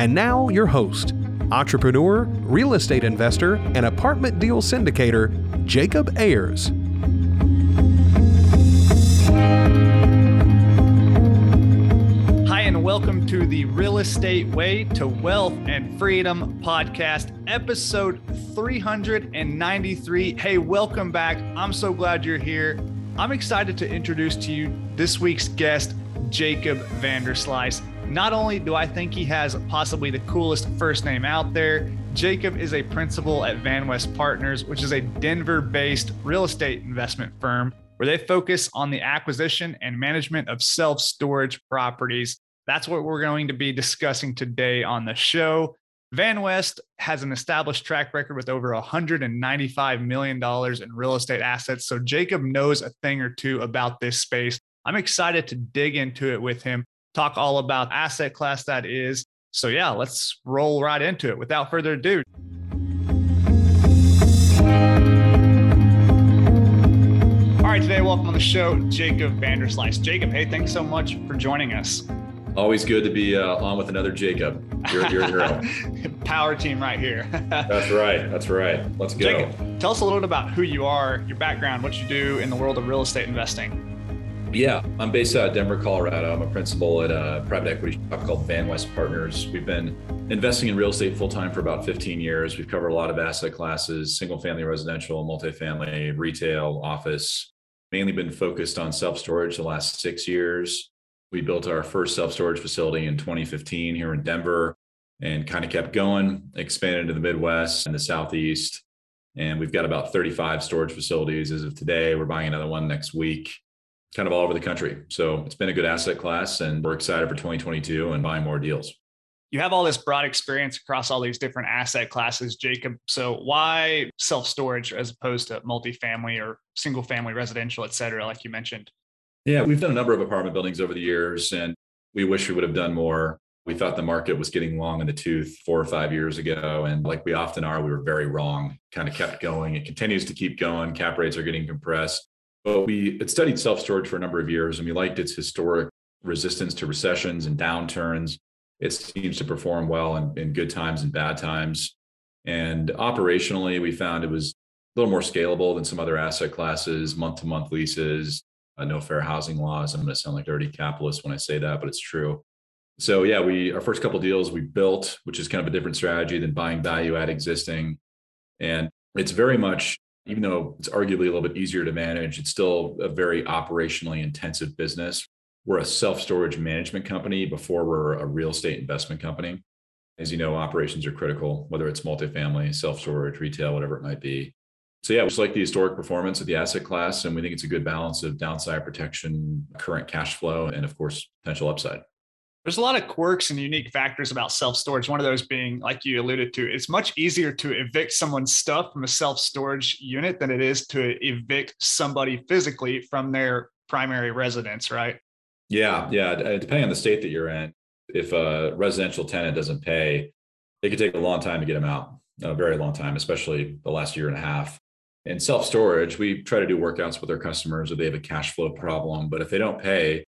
And now, your host, entrepreneur, real estate investor, and apartment deal syndicator, Jacob Ayers. Hi, and welcome to the Real Estate Way to Wealth and Freedom podcast, episode 393. Hey, welcome back. I'm so glad you're here. I'm excited to introduce to you this week's guest, Jacob Vanderslice. Not only do I think he has possibly the coolest first name out there, Jacob is a principal at VanWest Partners, which is a Denver based real estate investment firm where they focus on the acquisition and management of self storage properties. That's what we're going to be discussing today on the show. VanWest has an established track record with over $195 million in real estate assets. So Jacob knows a thing or two about this space. I'm excited to dig into it with him talk all about asset class that is. So, yeah, let's roll right into it without further ado. All right, today, welcome on the show, Jacob Vanderslice. Jacob, hey, thanks so much for joining us. Always good to be uh, on with another Jacob. You're, you're hero. Power team right here. That's right. That's right. Let's go. Jacob, tell us a little bit about who you are, your background, what you do in the world of real estate investing. Yeah, I'm based out of Denver, Colorado. I'm a principal at a private equity shop called VanWest Partners. We've been investing in real estate full time for about 15 years. We've covered a lot of asset classes single family residential, multifamily, retail, office, mainly been focused on self storage the last six years. We built our first self storage facility in 2015 here in Denver and kind of kept going, expanded to the Midwest and the Southeast. And we've got about 35 storage facilities as of today. We're buying another one next week kind of all over the country. So it's been a good asset class, and we're excited for 2022 and buying more deals. You have all this broad experience across all these different asset classes, Jacob. So why self storage as opposed to multifamily or single family residential, et cetera, like you mentioned? Yeah, we've done a number of apartment buildings over the years, and we wish we would have done more. We thought the market was getting long in the tooth four or five years ago. And like we often are, we were very wrong, kind of kept going. It continues to keep going. Cap rates are getting compressed. But we had studied self storage for a number of years and we liked its historic resistance to recessions and downturns. It seems to perform well in, in good times and bad times. And operationally, we found it was a little more scalable than some other asset classes, month to month leases, uh, no fair housing laws. I'm going to sound like dirty capitalist when I say that, but it's true. So yeah, we our first couple deals we built, which is kind of a different strategy than buying value-add existing, and it's very much even though it's arguably a little bit easier to manage, it's still a very operationally intensive business. We're a self storage management company before we're a real estate investment company. As you know, operations are critical, whether it's multifamily, self storage, retail, whatever it might be. So, yeah, we just like the historic performance of the asset class. And we think it's a good balance of downside protection, current cash flow, and of course, potential upside. There's a lot of quirks and unique factors about self storage. One of those being, like you alluded to, it's much easier to evict someone's stuff from a self storage unit than it is to evict somebody physically from their primary residence, right? Yeah. Yeah. Uh, depending on the state that you're in, if a residential tenant doesn't pay, it could take a long time to get them out, a very long time, especially the last year and a half. In self storage, we try to do workouts with our customers if they have a cash flow problem. But if they don't pay,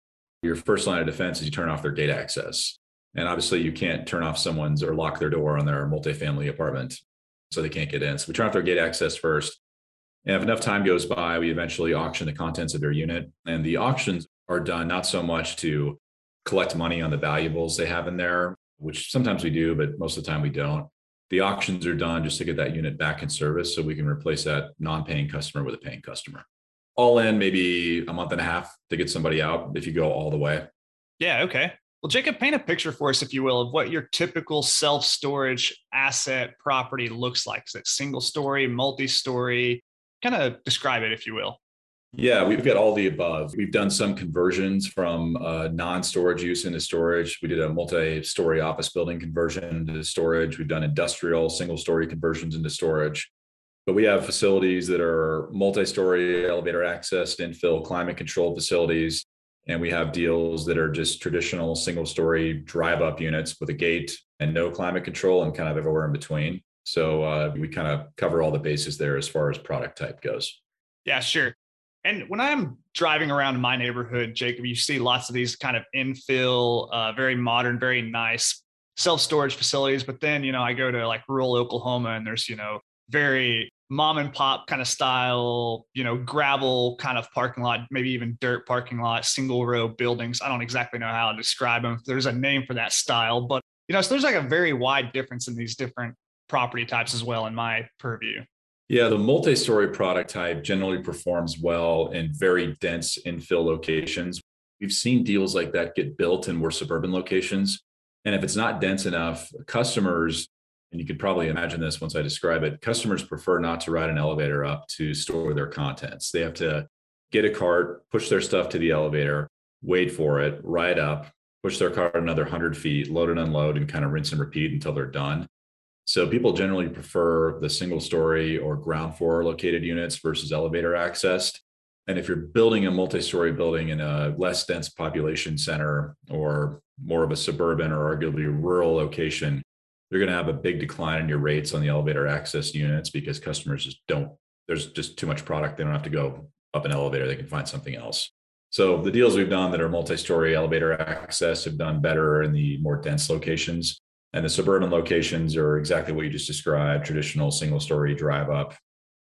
your first line of defense is you turn off their data access. And obviously, you can't turn off someone's or lock their door on their multifamily apartment so they can't get in. So we turn off their gate access first. And if enough time goes by, we eventually auction the contents of their unit. And the auctions are done not so much to collect money on the valuables they have in there, which sometimes we do, but most of the time we don't. The auctions are done just to get that unit back in service so we can replace that non paying customer with a paying customer all in maybe a month and a half to get somebody out if you go all the way. Yeah. Okay. Well, Jacob, paint a picture for us, if you will, of what your typical self storage asset property looks like. Is it single story, multi story? Kind of describe it, if you will. Yeah, we've got all the above. We've done some conversions from uh, non storage use into storage. We did a multi story office building conversion into storage. We've done industrial single story conversions into storage. But we have facilities that are multi story elevator accessed, infill, climate controlled facilities. And we have deals that are just traditional single story drive up units with a gate and no climate control and kind of everywhere in between. So uh, we kind of cover all the bases there as far as product type goes. Yeah, sure. And when I'm driving around my neighborhood, Jacob, you see lots of these kind of infill, uh, very modern, very nice self storage facilities. But then, you know, I go to like rural Oklahoma and there's, you know, very mom and pop kind of style, you know, gravel kind of parking lot, maybe even dirt parking lot, single row buildings. I don't exactly know how to describe them. There's a name for that style, but, you know, so there's like a very wide difference in these different property types as well in my purview. Yeah, the multi story product type generally performs well in very dense infill locations. We've seen deals like that get built in more suburban locations. And if it's not dense enough, customers, and you could probably imagine this once I describe it, customers prefer not to ride an elevator up to store their contents. They have to get a cart, push their stuff to the elevator, wait for it, ride up, push their cart another 100 feet, load and unload, and kind of rinse and repeat until they're done. So people generally prefer the single story or ground floor located units versus elevator accessed. And if you're building a multi story building in a less dense population center or more of a suburban or arguably rural location, you're going to have a big decline in your rates on the elevator access units because customers just don't, there's just too much product. They don't have to go up an elevator, they can find something else. So the deals we've done that are multi story elevator access have done better in the more dense locations. And the suburban locations are exactly what you just described traditional single story drive up.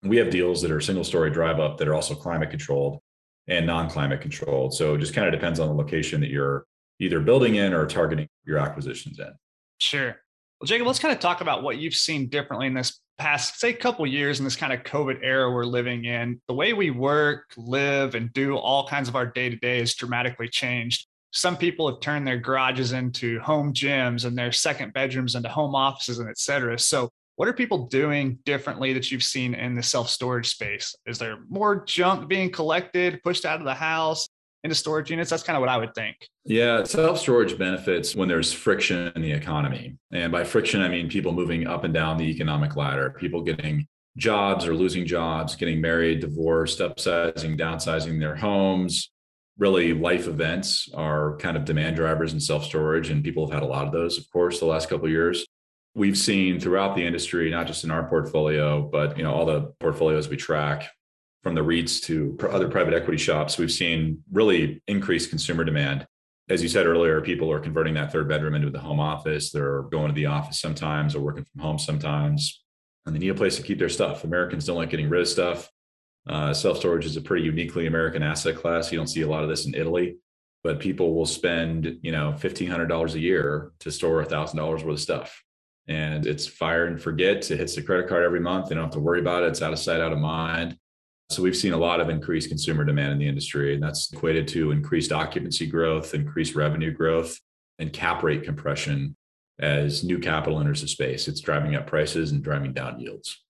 We have deals that are single story drive up that are also climate controlled and non climate controlled. So it just kind of depends on the location that you're either building in or targeting your acquisitions in. Sure. Well, Jacob, let's kind of talk about what you've seen differently in this past, say, couple years in this kind of COVID era we're living in. The way we work, live, and do all kinds of our day to day has dramatically changed some people have turned their garages into home gyms and their second bedrooms into home offices and et cetera. So what are people doing differently that you've seen in the self-storage space? Is there more junk being collected, pushed out of the house into storage units? That's kind of what I would think. Yeah, self-storage benefits when there's friction in the economy. And by friction, I mean people moving up and down the economic ladder, people getting jobs or losing jobs, getting married, divorced, upsizing, downsizing their homes, really life events are kind of demand drivers in self-storage and people have had a lot of those of course the last couple of years we've seen throughout the industry not just in our portfolio but you know all the portfolios we track from the REITs to other private equity shops we've seen really increased consumer demand as you said earlier people are converting that third bedroom into the home office they're going to the office sometimes or working from home sometimes and they need a place to keep their stuff americans don't like getting rid of stuff uh, Self storage is a pretty uniquely American asset class. You don't see a lot of this in Italy, but people will spend you know fifteen hundred dollars a year to store thousand dollars worth of stuff, and it's fire and forget. It hits the credit card every month. They don't have to worry about it. It's out of sight, out of mind. So we've seen a lot of increased consumer demand in the industry, and that's equated to increased occupancy growth, increased revenue growth, and cap rate compression as new capital enters the space. It's driving up prices and driving down yields.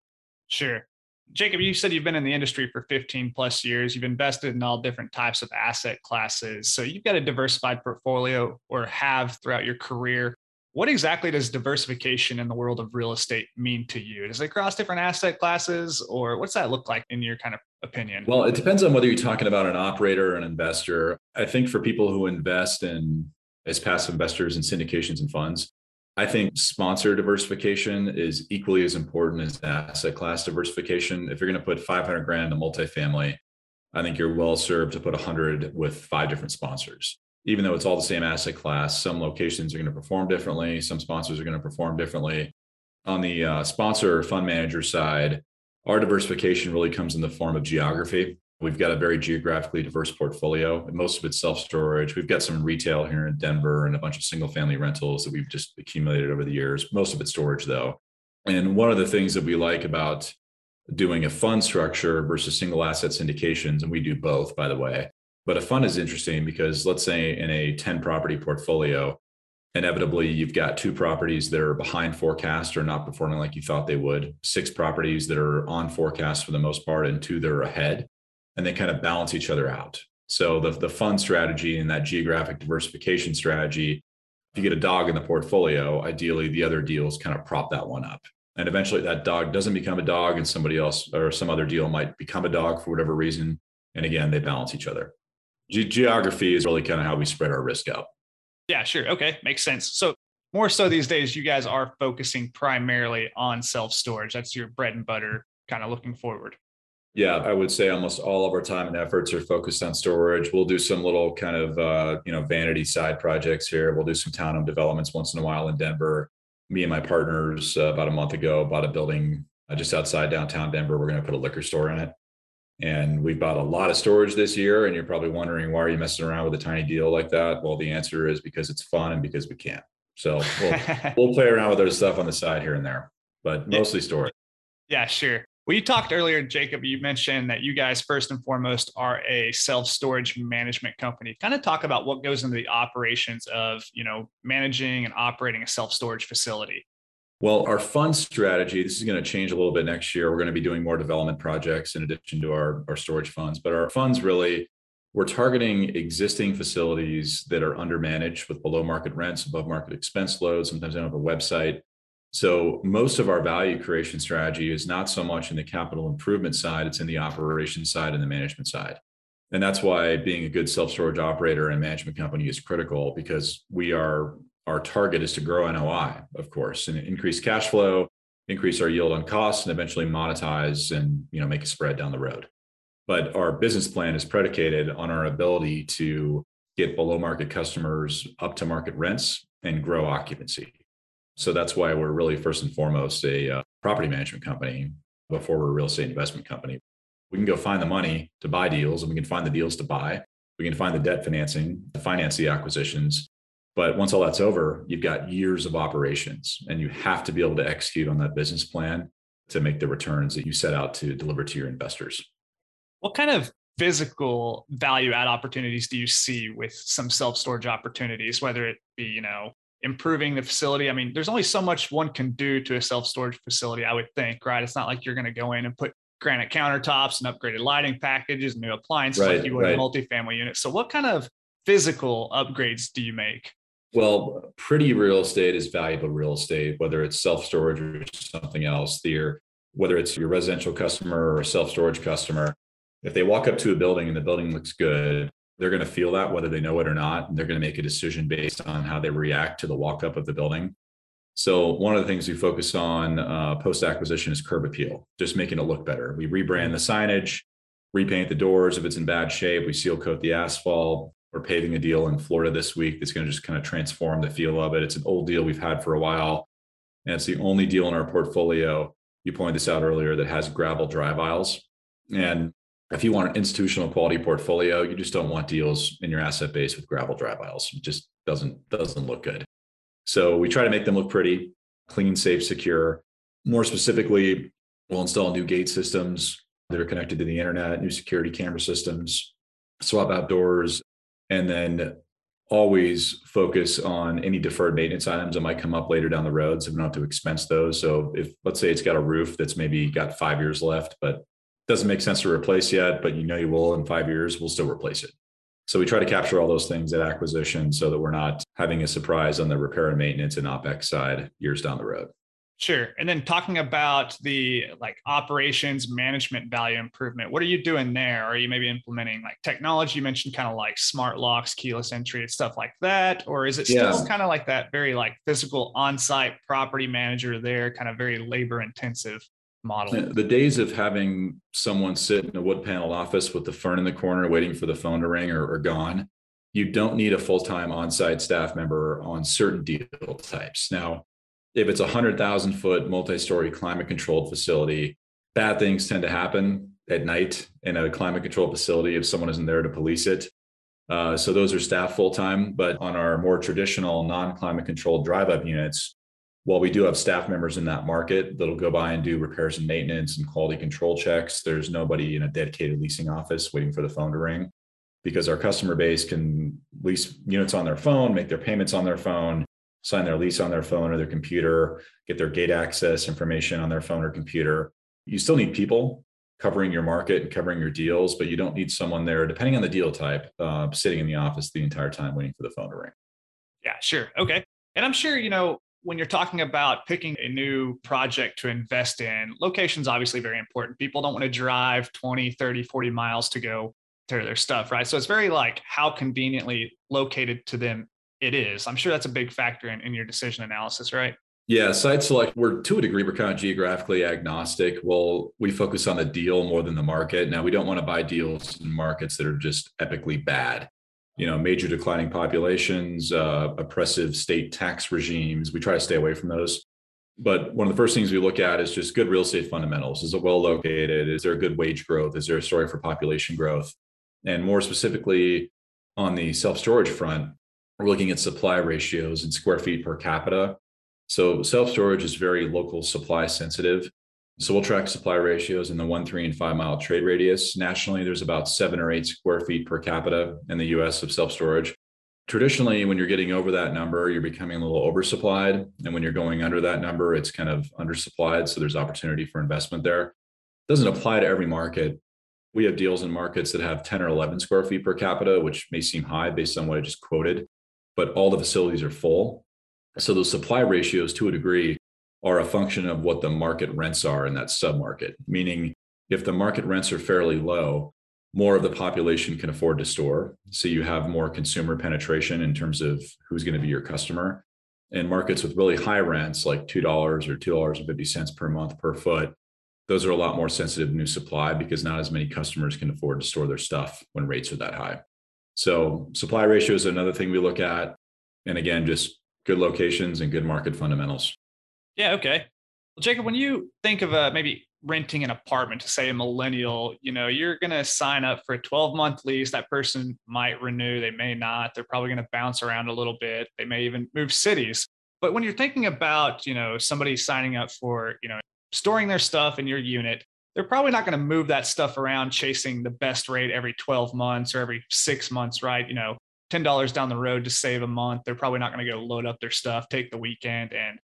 Sure. Jacob, you said you've been in the industry for 15 plus years. You've invested in all different types of asset classes. So you've got a diversified portfolio or have throughout your career. What exactly does diversification in the world of real estate mean to you? Does it cross different asset classes or what's that look like in your kind of opinion? Well, it depends on whether you're talking about an operator or an investor. I think for people who invest in as passive investors in syndications and funds, I think sponsor diversification is equally as important as asset class diversification. If you're going to put 500 grand in a multifamily, I think you're well served to put 100 with five different sponsors. Even though it's all the same asset class, some locations are going to perform differently, some sponsors are going to perform differently. On the uh, sponsor fund manager side, our diversification really comes in the form of geography. We've got a very geographically diverse portfolio. Most of it's self storage. We've got some retail here in Denver and a bunch of single family rentals that we've just accumulated over the years. Most of it's storage, though. And one of the things that we like about doing a fund structure versus single asset syndications, and we do both, by the way. But a fund is interesting because let's say in a 10 property portfolio, inevitably you've got two properties that are behind forecast or not performing like you thought they would, six properties that are on forecast for the most part, and two that are ahead and they kind of balance each other out. So the, the fund strategy and that geographic diversification strategy, if you get a dog in the portfolio, ideally the other deals kind of prop that one up. And eventually that dog doesn't become a dog and somebody else or some other deal might become a dog for whatever reason. And again, they balance each other. Ge- geography is really kind of how we spread our risk out. Yeah, sure. Okay. Makes sense. So more so these days, you guys are focusing primarily on self storage. That's your bread and butter kind of looking forward. Yeah, I would say almost all of our time and efforts are focused on storage. We'll do some little kind of uh, you know vanity side projects here. We'll do some townhome developments once in a while in Denver. Me and my partners uh, about a month ago bought a building uh, just outside downtown Denver. We're going to put a liquor store in it, and we bought a lot of storage this year. And you're probably wondering why are you messing around with a tiny deal like that? Well, the answer is because it's fun and because we can. So we'll, we'll play around with other stuff on the side here and there, but mostly storage. Yeah, sure. Well, you talked earlier, Jacob, you mentioned that you guys, first and foremost, are a self storage management company. Kind of talk about what goes into the operations of, you know, managing and operating a self storage facility. Well, our fund strategy, this is going to change a little bit next year. We're going to be doing more development projects in addition to our, our storage funds, but our funds really, we're targeting existing facilities that are undermanaged with below market rents, above market expense loads. Sometimes they don't have a website so most of our value creation strategy is not so much in the capital improvement side, it's in the operation side and the management side. And that's why being a good self-storage operator and management company is critical because we are our target is to grow NOI, of course, and increase cash flow, increase our yield on costs, and eventually monetize and you know make a spread down the road. But our business plan is predicated on our ability to get below market customers up to market rents and grow occupancy. So that's why we're really first and foremost a uh, property management company before we're a real estate investment company. We can go find the money to buy deals and we can find the deals to buy. We can find the debt financing to finance the acquisitions. But once all that's over, you've got years of operations and you have to be able to execute on that business plan to make the returns that you set out to deliver to your investors. What kind of physical value add opportunities do you see with some self storage opportunities, whether it be, you know, improving the facility. I mean, there's only so much one can do to a self storage facility, I would think, right? It's not like you're going to go in and put granite countertops and upgraded lighting packages, new appliances right, like you would right. a multifamily unit. So, what kind of physical upgrades do you make? Well, pretty real estate is valuable real estate, whether it's self storage or something else. The, whether it's your residential customer or self storage customer, if they walk up to a building and the building looks good, they're going to feel that whether they know it or not. And they're going to make a decision based on how they react to the walk up of the building. So one of the things we focus on uh, post acquisition is curb appeal, just making it look better. We rebrand the signage, repaint the doors if it's in bad shape. We seal coat the asphalt. We're paving a deal in Florida this week that's going to just kind of transform the feel of it. It's an old deal we've had for a while, and it's the only deal in our portfolio. You pointed this out earlier that has gravel drive aisles, and if you want an institutional quality portfolio, you just don't want deals in your asset base with gravel drive aisles. It just doesn't doesn't look good. So we try to make them look pretty, clean, safe, secure. More specifically, we'll install new gate systems that are connected to the internet, new security camera systems, swap out doors, and then always focus on any deferred maintenance items that might come up later down the road. So we don't have to expense those. So if let's say it's got a roof that's maybe got five years left, but doesn't make sense to replace yet, but you know you will in five years, we'll still replace it. So we try to capture all those things at acquisition so that we're not having a surprise on the repair and maintenance and OPEX side years down the road. Sure. And then talking about the like operations management value improvement, what are you doing there? Are you maybe implementing like technology? You mentioned kind of like smart locks, keyless entry, and stuff like that. Or is it still yeah. kind of like that very like physical on-site property manager there, kind of very labor intensive? model. The days of having someone sit in a wood panel office with the fern in the corner waiting for the phone to ring are, are gone. You don't need a full time on site staff member on certain deal types. Now, if it's a 100,000 foot multi story climate controlled facility, bad things tend to happen at night in a climate controlled facility if someone isn't there to police it. Uh, so those are staff full time. But on our more traditional non climate controlled drive up units, while we do have staff members in that market that'll go by and do repairs and maintenance and quality control checks, there's nobody in a dedicated leasing office waiting for the phone to ring because our customer base can lease units on their phone, make their payments on their phone, sign their lease on their phone or their computer, get their gate access information on their phone or computer. You still need people, covering your market and covering your deals, but you don't need someone there, depending on the deal type, uh, sitting in the office the entire time waiting for the phone to ring. Yeah, sure. Okay. And I'm sure, you know, when you're talking about picking a new project to invest in, location's obviously very important. People don't want to drive 20, 30, 40 miles to go to their stuff, right? So it's very like how conveniently located to them it is. I'm sure that's a big factor in, in your decision analysis, right? Yeah, site select, we're to a degree, we're kind of geographically agnostic. Well, we focus on the deal more than the market. Now, we don't want to buy deals in markets that are just epically bad. You know, major declining populations, uh, oppressive state tax regimes. We try to stay away from those. But one of the first things we look at is just good real estate fundamentals. Is it well located? Is there a good wage growth? Is there a story for population growth? And more specifically, on the self storage front, we're looking at supply ratios and square feet per capita so self storage is very local supply sensitive. So we'll track supply ratios in the one, three, and five mile trade radius. Nationally, there's about seven or eight square feet per capita in the US of self storage. Traditionally, when you're getting over that number, you're becoming a little oversupplied. And when you're going under that number, it's kind of undersupplied. So there's opportunity for investment there. It doesn't apply to every market. We have deals in markets that have 10 or 11 square feet per capita, which may seem high based on what I just quoted, but all the facilities are full. So those supply ratios to a degree are a function of what the market rents are in that submarket, meaning if the market rents are fairly low, more of the population can afford to store. So you have more consumer penetration in terms of who's going to be your customer. And markets with really high rents, like $2 or $2.50 per month per foot, those are a lot more sensitive to new supply because not as many customers can afford to store their stuff when rates are that high. So supply ratio is another thing we look at. And again, just good locations and good market fundamentals. Yeah. Okay. Well, Jacob, when you think of uh, maybe renting an apartment to say a millennial, you know, you're going to sign up for a 12 month lease. That person might renew, they may not. They're probably going to bounce around a little bit. They may even move cities. But when you're thinking about, you know, somebody signing up for, you know, storing their stuff in your unit, they're probably not going to move that stuff around chasing the best rate every 12 months or every six months, right? You know, $10 down the road to save a month. They're probably not going to go load up their stuff, take the weekend and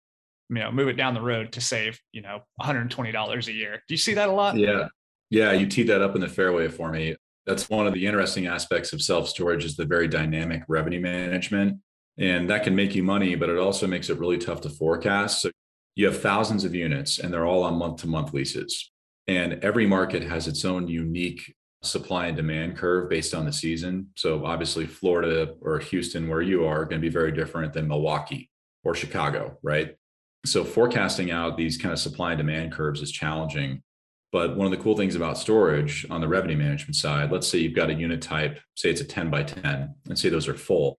you know, move it down the road to save, you know, $120 a year. Do you see that a lot? Yeah. Yeah, you teed that up in the fairway for me. That's one of the interesting aspects of self-storage is the very dynamic revenue management. And that can make you money, but it also makes it really tough to forecast. So you have thousands of units and they're all on month-to-month leases. And every market has its own unique supply and demand curve based on the season. So obviously Florida or Houston where you are are going to be very different than Milwaukee or Chicago, right? So forecasting out these kind of supply and demand curves is challenging. But one of the cool things about storage on the revenue management side, let's say you've got a unit type, say it's a 10 by 10, and say those are full.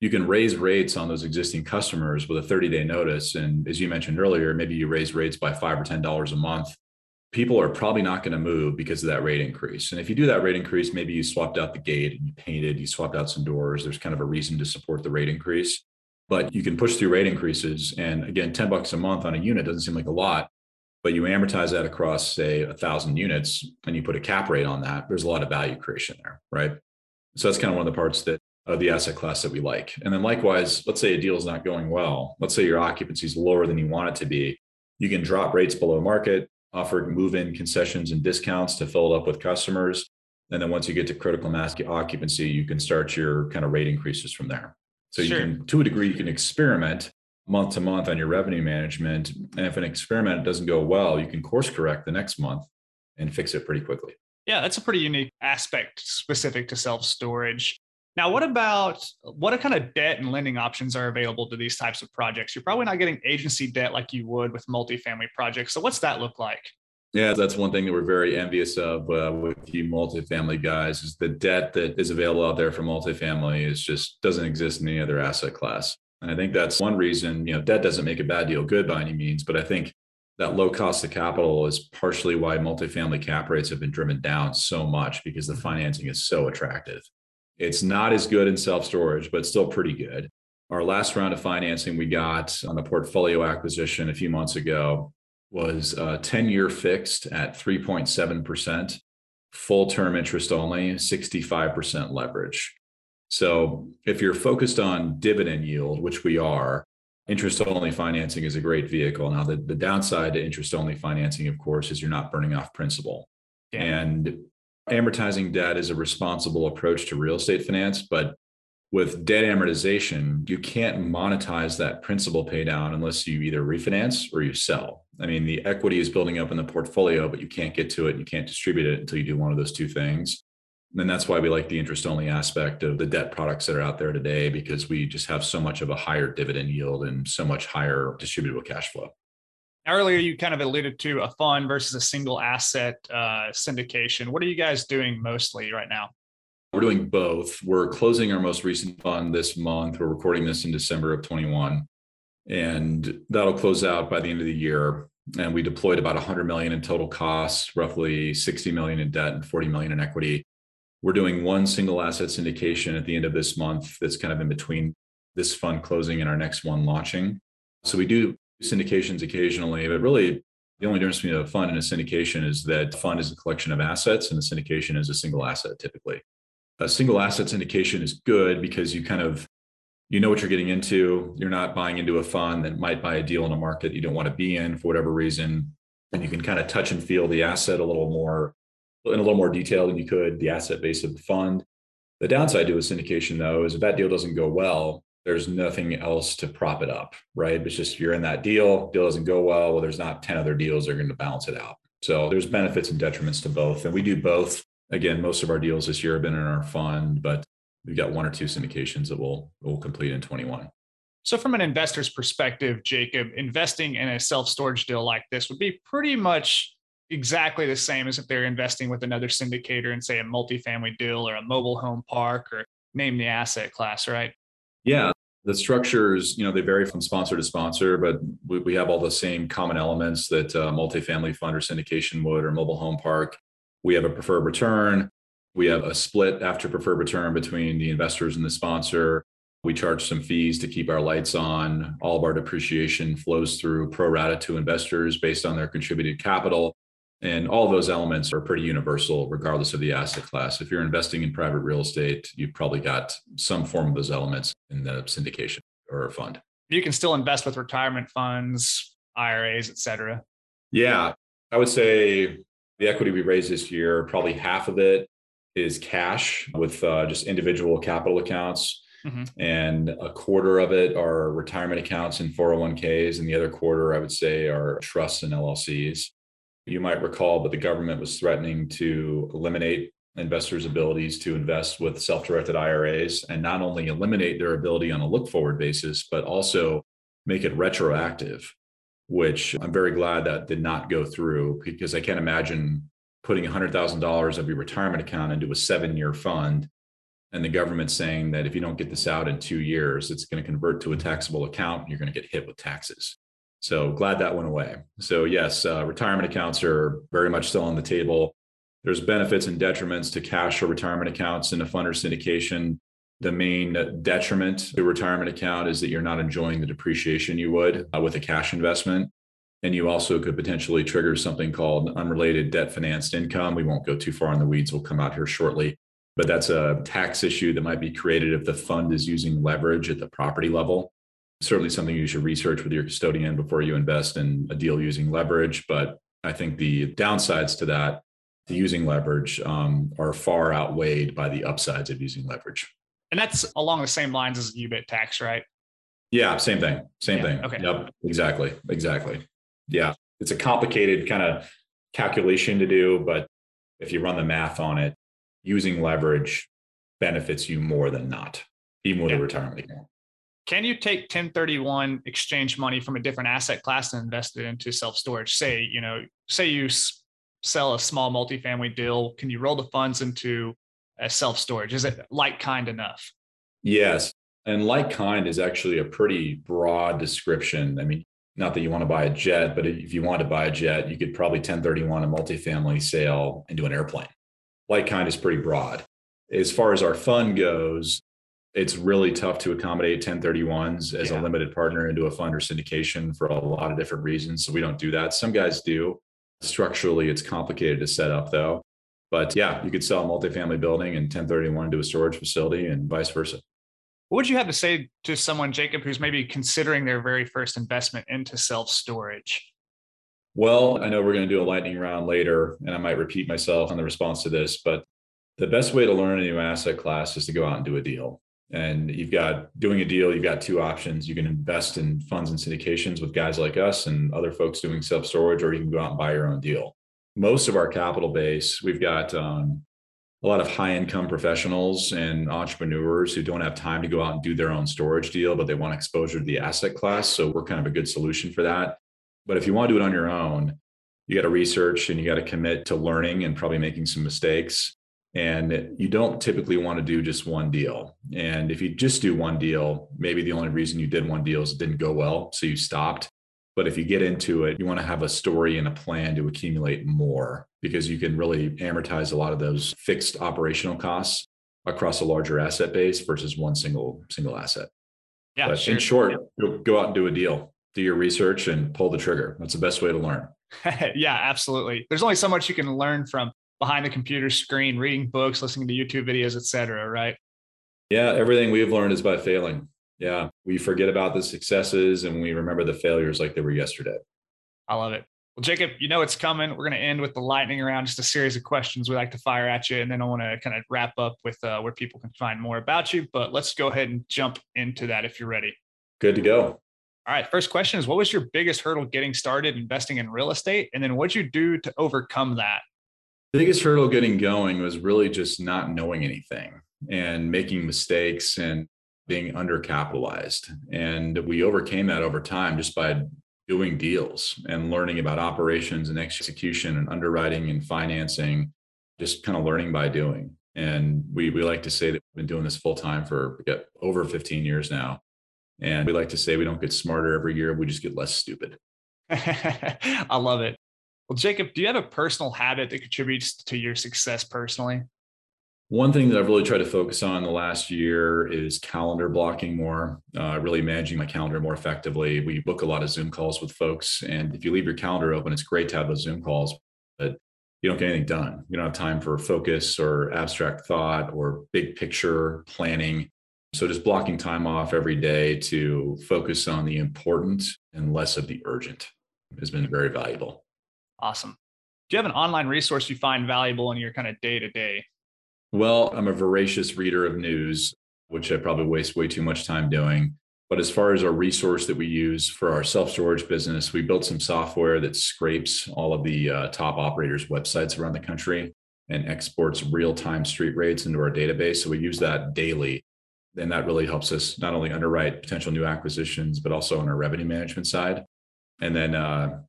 You can raise rates on those existing customers with a 30 day notice. And as you mentioned earlier, maybe you raise rates by five or $10 a month people are probably not going to move because of that rate increase. And if you do that rate increase, maybe you swapped out the gate and you painted, you swapped out some doors. There's kind of a reason to support the rate increase. But you can push through rate increases. And again, 10 bucks a month on a unit doesn't seem like a lot, but you amortize that across, say, a thousand units and you put a cap rate on that, there's a lot of value creation there, right? So that's kind of one of the parts that of the asset class that we like. And then likewise, let's say a deal is not going well. Let's say your occupancy is lower than you want it to be. You can drop rates below market offered move-in concessions and discounts to fill it up with customers. And then once you get to critical mass occupancy, you can start your kind of rate increases from there. So sure. you can, to a degree, you can experiment month to month on your revenue management. And if an experiment doesn't go well, you can course correct the next month and fix it pretty quickly. Yeah, that's a pretty unique aspect specific to self storage. Now, what about what kind of debt and lending options are available to these types of projects? You're probably not getting agency debt like you would with multifamily projects. So, what's that look like? Yeah, that's one thing that we're very envious of uh, with you multifamily guys is the debt that is available out there for multifamily is just doesn't exist in any other asset class. And I think that's one reason, you know, debt doesn't make a bad deal good by any means, but I think that low cost of capital is partially why multifamily cap rates have been driven down so much because the financing is so attractive. It's not as good in self storage, but still pretty good. Our last round of financing we got on the portfolio acquisition a few months ago was uh, a 10 year fixed at 3.7%, full term interest only, 65% leverage. So if you're focused on dividend yield, which we are, interest only financing is a great vehicle. Now, the, the downside to interest only financing, of course, is you're not burning off principal. Yeah. And amortizing debt is a responsible approach to real estate finance, but with debt amortization, you can't monetize that principal pay down unless you either refinance or you sell. I mean, the equity is building up in the portfolio, but you can't get to it. and You can't distribute it until you do one of those two things. And that's why we like the interest only aspect of the debt products that are out there today, because we just have so much of a higher dividend yield and so much higher distributable cash flow. Earlier, you kind of alluded to a fund versus a single asset uh, syndication. What are you guys doing mostly right now? We're doing both. We're closing our most recent fund this month. We're recording this in December of 21, and that'll close out by the end of the year. And we deployed about 100 million in total costs, roughly 60 million in debt and 40 million in equity. We're doing one single asset syndication at the end of this month that's kind of in between this fund closing and our next one launching. So we do syndications occasionally, but really the only difference between a fund and a syndication is that fund is a collection of assets and a syndication is a single asset typically. A single asset syndication is good because you kind of you know what you're getting into. You're not buying into a fund that might buy a deal in a market you don't want to be in for whatever reason. And you can kind of touch and feel the asset a little more in a little more detail than you could the asset base of the fund. The downside to a syndication, though, is if that deal doesn't go well, there's nothing else to prop it up, right? It's just you're in that deal, deal doesn't go well. Well, there's not 10 other deals that are going to balance it out. So there's benefits and detriments to both. And we do both. Again, most of our deals this year have been in our fund, but we've got one or two syndications that we'll, we'll complete in 21. So, from an investor's perspective, Jacob, investing in a self storage deal like this would be pretty much exactly the same as if they're investing with another syndicator in, say, a multifamily deal or a mobile home park or name the asset class, right? Yeah. The structures, you know, they vary from sponsor to sponsor, but we, we have all the same common elements that uh, multifamily fund or syndication would or mobile home park. We have a preferred return. We have a split after preferred return between the investors and the sponsor. We charge some fees to keep our lights on. All of our depreciation flows through pro rata to investors based on their contributed capital. And all those elements are pretty universal, regardless of the asset class. If you're investing in private real estate, you've probably got some form of those elements in the syndication or fund. You can still invest with retirement funds, IRAs, et cetera. Yeah. I would say the equity we raised this year, probably half of it is cash with uh, just individual capital accounts. Mm-hmm. And a quarter of it are retirement accounts and 401ks. And the other quarter, I would say, are trusts and LLCs. You might recall but the government was threatening to eliminate investors' abilities to invest with self directed IRAs and not only eliminate their ability on a look forward basis, but also make it retroactive, which I'm very glad that did not go through because I can't imagine putting $100,000 of your retirement account into a seven year fund and the government saying that if you don't get this out in two years, it's going to convert to a taxable account and you're going to get hit with taxes. So glad that went away. So yes, uh, retirement accounts are very much still on the table. There's benefits and detriments to cash or retirement accounts in a fund or syndication. The main detriment to retirement account is that you're not enjoying the depreciation you would uh, with a cash investment. And you also could potentially trigger something called unrelated debt financed income. We won't go too far in the weeds. We'll come out here shortly. But that's a tax issue that might be created if the fund is using leverage at the property level certainly something you should research with your custodian before you invest in a deal using leverage. But I think the downsides to that, to using leverage, um, are far outweighed by the upsides of using leverage. And that's along the same lines as UBIT tax, right? Yeah, same thing. Same yeah, thing. Okay. Yep. Exactly. Exactly. Yeah. It's a complicated kind of calculation to do, but if you run the math on it, using leverage benefits you more than not, even with yeah. a retirement account. Can you take 1031 exchange money from a different asset class and invest it into self storage? Say, you know, say you sell a small multifamily deal, can you roll the funds into a self storage? Is it like kind enough? Yes. And like kind is actually a pretty broad description. I mean, not that you want to buy a jet, but if you want to buy a jet, you could probably 1031 a multifamily sale into an airplane. Like kind is pretty broad. As far as our fund goes, it's really tough to accommodate 1031s as yeah. a limited partner into a fund or syndication for a lot of different reasons. So we don't do that. Some guys do. Structurally, it's complicated to set up though. But yeah, you could sell a multifamily building and 1031 to a storage facility and vice versa. What would you have to say to someone, Jacob, who's maybe considering their very first investment into self storage? Well, I know we're going to do a lightning round later, and I might repeat myself on the response to this, but the best way to learn a new asset class is to go out and do a deal. And you've got doing a deal, you've got two options. You can invest in funds and syndications with guys like us and other folks doing self storage, or you can go out and buy your own deal. Most of our capital base, we've got um, a lot of high income professionals and entrepreneurs who don't have time to go out and do their own storage deal, but they want exposure to the asset class. So we're kind of a good solution for that. But if you want to do it on your own, you got to research and you got to commit to learning and probably making some mistakes. And you don't typically want to do just one deal. And if you just do one deal, maybe the only reason you did one deal is it didn't go well. So you stopped. But if you get into it, you want to have a story and a plan to accumulate more because you can really amortize a lot of those fixed operational costs across a larger asset base versus one single single asset. Yeah. But sure. in short, yeah. go out and do a deal do your research and pull the trigger. That's the best way to learn. yeah, absolutely. There's only so much you can learn from behind the computer screen, reading books, listening to YouTube videos, etc. right? Yeah, everything we've learned is by failing. Yeah, we forget about the successes and we remember the failures like they were yesterday. I love it. Well, Jacob, you know it's coming. We're going to end with the lightning round, just a series of questions we like to fire at you. And then I want to kind of wrap up with uh, where people can find more about you. But let's go ahead and jump into that if you're ready. Good to go. All right. First question is what was your biggest hurdle getting started investing in real estate? And then what'd you do to overcome that? The biggest hurdle getting going was really just not knowing anything and making mistakes and being undercapitalized. And we overcame that over time just by doing deals and learning about operations and execution and underwriting and financing, just kind of learning by doing. And we, we like to say that we've been doing this full time for over 15 years now. And we like to say we don't get smarter every year, we just get less stupid. I love it. Well, Jacob, do you have a personal habit that contributes to your success personally? One thing that I've really tried to focus on the last year is calendar blocking more, uh, really managing my calendar more effectively. We book a lot of Zoom calls with folks. And if you leave your calendar open, it's great to have those Zoom calls, but you don't get anything done. You don't have time for focus or abstract thought or big picture planning. So just blocking time off every day to focus on the important and less of the urgent has been very valuable. Awesome. Do you have an online resource you find valuable in your kind of day to day? Well, I'm a voracious reader of news, which I probably waste way too much time doing. But as far as our resource that we use for our self storage business, we built some software that scrapes all of the uh, top operators' websites around the country and exports real time street rates into our database. So we use that daily and that really helps us not only underwrite potential new acquisitions, but also on our revenue management side. And then uh,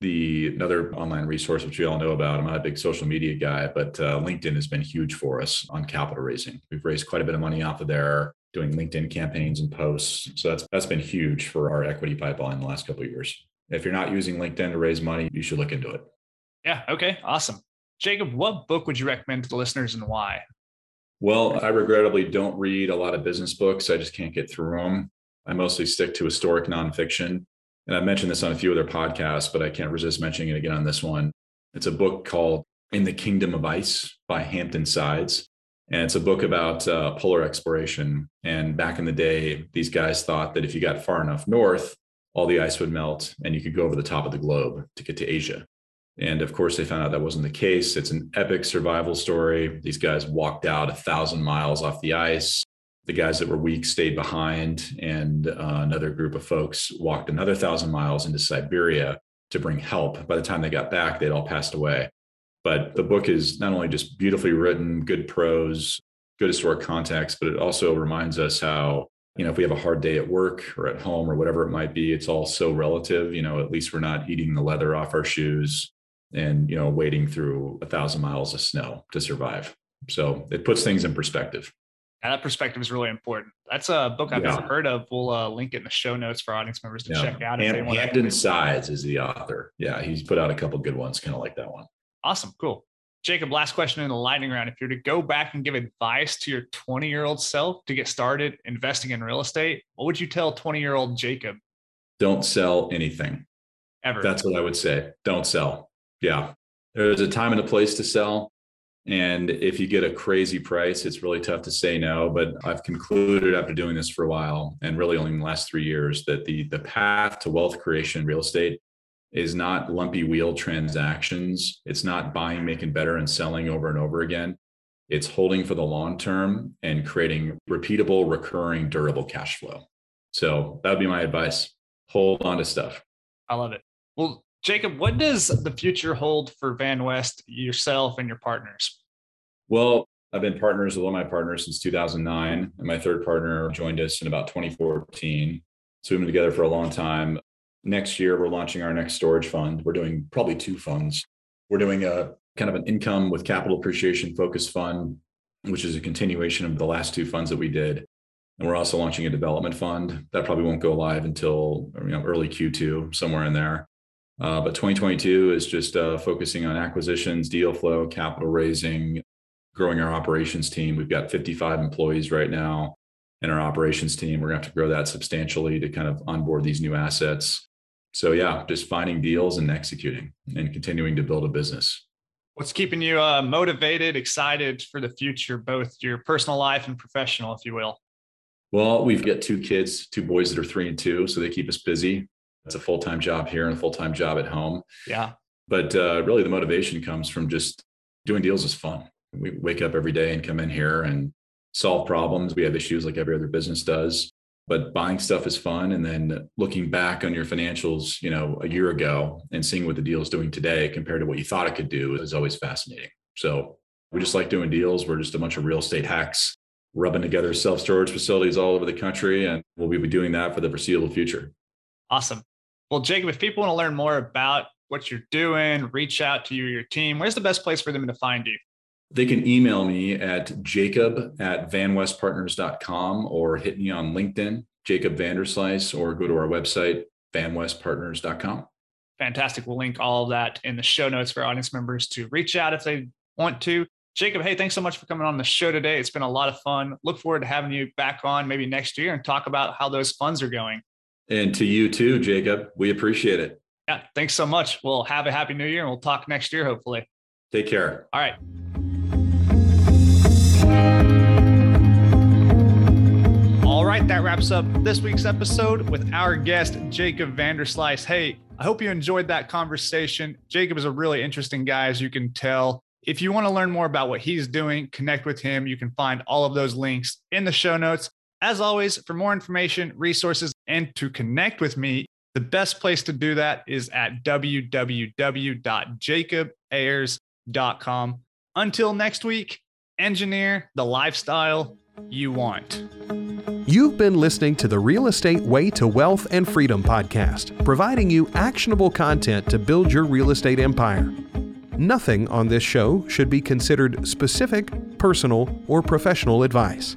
the another online resource, which we all know about. I'm not a big social media guy, but uh, LinkedIn has been huge for us on capital raising. We've raised quite a bit of money off of there, doing LinkedIn campaigns and posts. So that's that's been huge for our equity pipeline in the last couple of years. If you're not using LinkedIn to raise money, you should look into it. Yeah. Okay. Awesome. Jacob, what book would you recommend to the listeners and why? Well, I regrettably don't read a lot of business books. I just can't get through them. I mostly stick to historic nonfiction. And I've mentioned this on a few other podcasts, but I can't resist mentioning it again on this one. It's a book called In the Kingdom of Ice by Hampton Sides. And it's a book about uh, polar exploration. And back in the day, these guys thought that if you got far enough north, all the ice would melt and you could go over the top of the globe to get to Asia. And of course, they found out that wasn't the case. It's an epic survival story. These guys walked out a thousand miles off the ice. The guys that were weak stayed behind, and uh, another group of folks walked another thousand miles into Siberia to bring help. By the time they got back, they'd all passed away. But the book is not only just beautifully written, good prose, good historic context, but it also reminds us how you know if we have a hard day at work or at home or whatever it might be it's all so relative you know at least we're not eating the leather off our shoes and you know wading through a thousand miles of snow to survive so it puts things in perspective that perspective is really important. That's a book i've yeah. never heard of. We'll uh, link it in the show notes for audience members to yeah. check out If Ham- hampton sides is the author. Yeah he's put out a couple good ones kind of like that one. Awesome cool. Jacob last question in the lightning round. If you're to go back and give advice to your 20 year old self to get started investing in real estate what would you tell 20 year old jacob? Don't sell anything. Ever. That's what i would say. Don't sell. Yeah. There's a time and a place to sell. And if you get a crazy price, it's really tough to say no. But I've concluded after doing this for a while, and really only in the last three years, that the the path to wealth creation in real estate is not lumpy wheel transactions. It's not buying, making better, and selling over and over again. It's holding for the long term and creating repeatable, recurring, durable cash flow. So that would be my advice. Hold on to stuff. I love it. Well, Jacob, what does the future hold for VanWest, yourself, and your partners? Well, I've been partners with one of my partners since 2009, and my third partner joined us in about 2014. So we've been together for a long time. Next year, we're launching our next storage fund. We're doing probably two funds. We're doing a kind of an income with capital appreciation focus fund, which is a continuation of the last two funds that we did. And we're also launching a development fund that probably won't go live until you know, early Q2, somewhere in there. Uh, but 2022 is just uh, focusing on acquisitions, deal flow, capital raising, growing our operations team. We've got 55 employees right now in our operations team. We're going to have to grow that substantially to kind of onboard these new assets so yeah, just finding deals and executing and continuing to build a business. What's keeping you uh, motivated, excited for the future, both your personal life and professional, if you will? Well, we've got two kids, two boys that are three and two, so they keep us busy. It's a full time job here and a full time job at home. Yeah. But uh, really, the motivation comes from just doing deals is fun. We wake up every day and come in here and solve problems. We have issues like every other business does but buying stuff is fun and then looking back on your financials you know a year ago and seeing what the deal is doing today compared to what you thought it could do is always fascinating so we just like doing deals we're just a bunch of real estate hacks rubbing together self-storage facilities all over the country and we'll be doing that for the foreseeable future awesome well jacob if people want to learn more about what you're doing reach out to you or your team where's the best place for them to find you they can email me at jacob at vanwestpartners.com or hit me on LinkedIn, Jacob Vanderslice, or go to our website, vanwestpartners.com. Fantastic. We'll link all of that in the show notes for audience members to reach out if they want to. Jacob, hey, thanks so much for coming on the show today. It's been a lot of fun. Look forward to having you back on maybe next year and talk about how those funds are going. And to you too, Jacob. We appreciate it. Yeah, thanks so much. We'll have a happy new year and we'll talk next year, hopefully. Take care. All right. All right, that wraps up this week's episode with our guest, Jacob Vanderslice. Hey, I hope you enjoyed that conversation. Jacob is a really interesting guy, as you can tell. If you want to learn more about what he's doing, connect with him. You can find all of those links in the show notes. As always, for more information, resources, and to connect with me, the best place to do that is at www.jacobayers.com. Until next week, engineer the lifestyle you want. You've been listening to the Real Estate Way to Wealth and Freedom podcast, providing you actionable content to build your real estate empire. Nothing on this show should be considered specific, personal, or professional advice.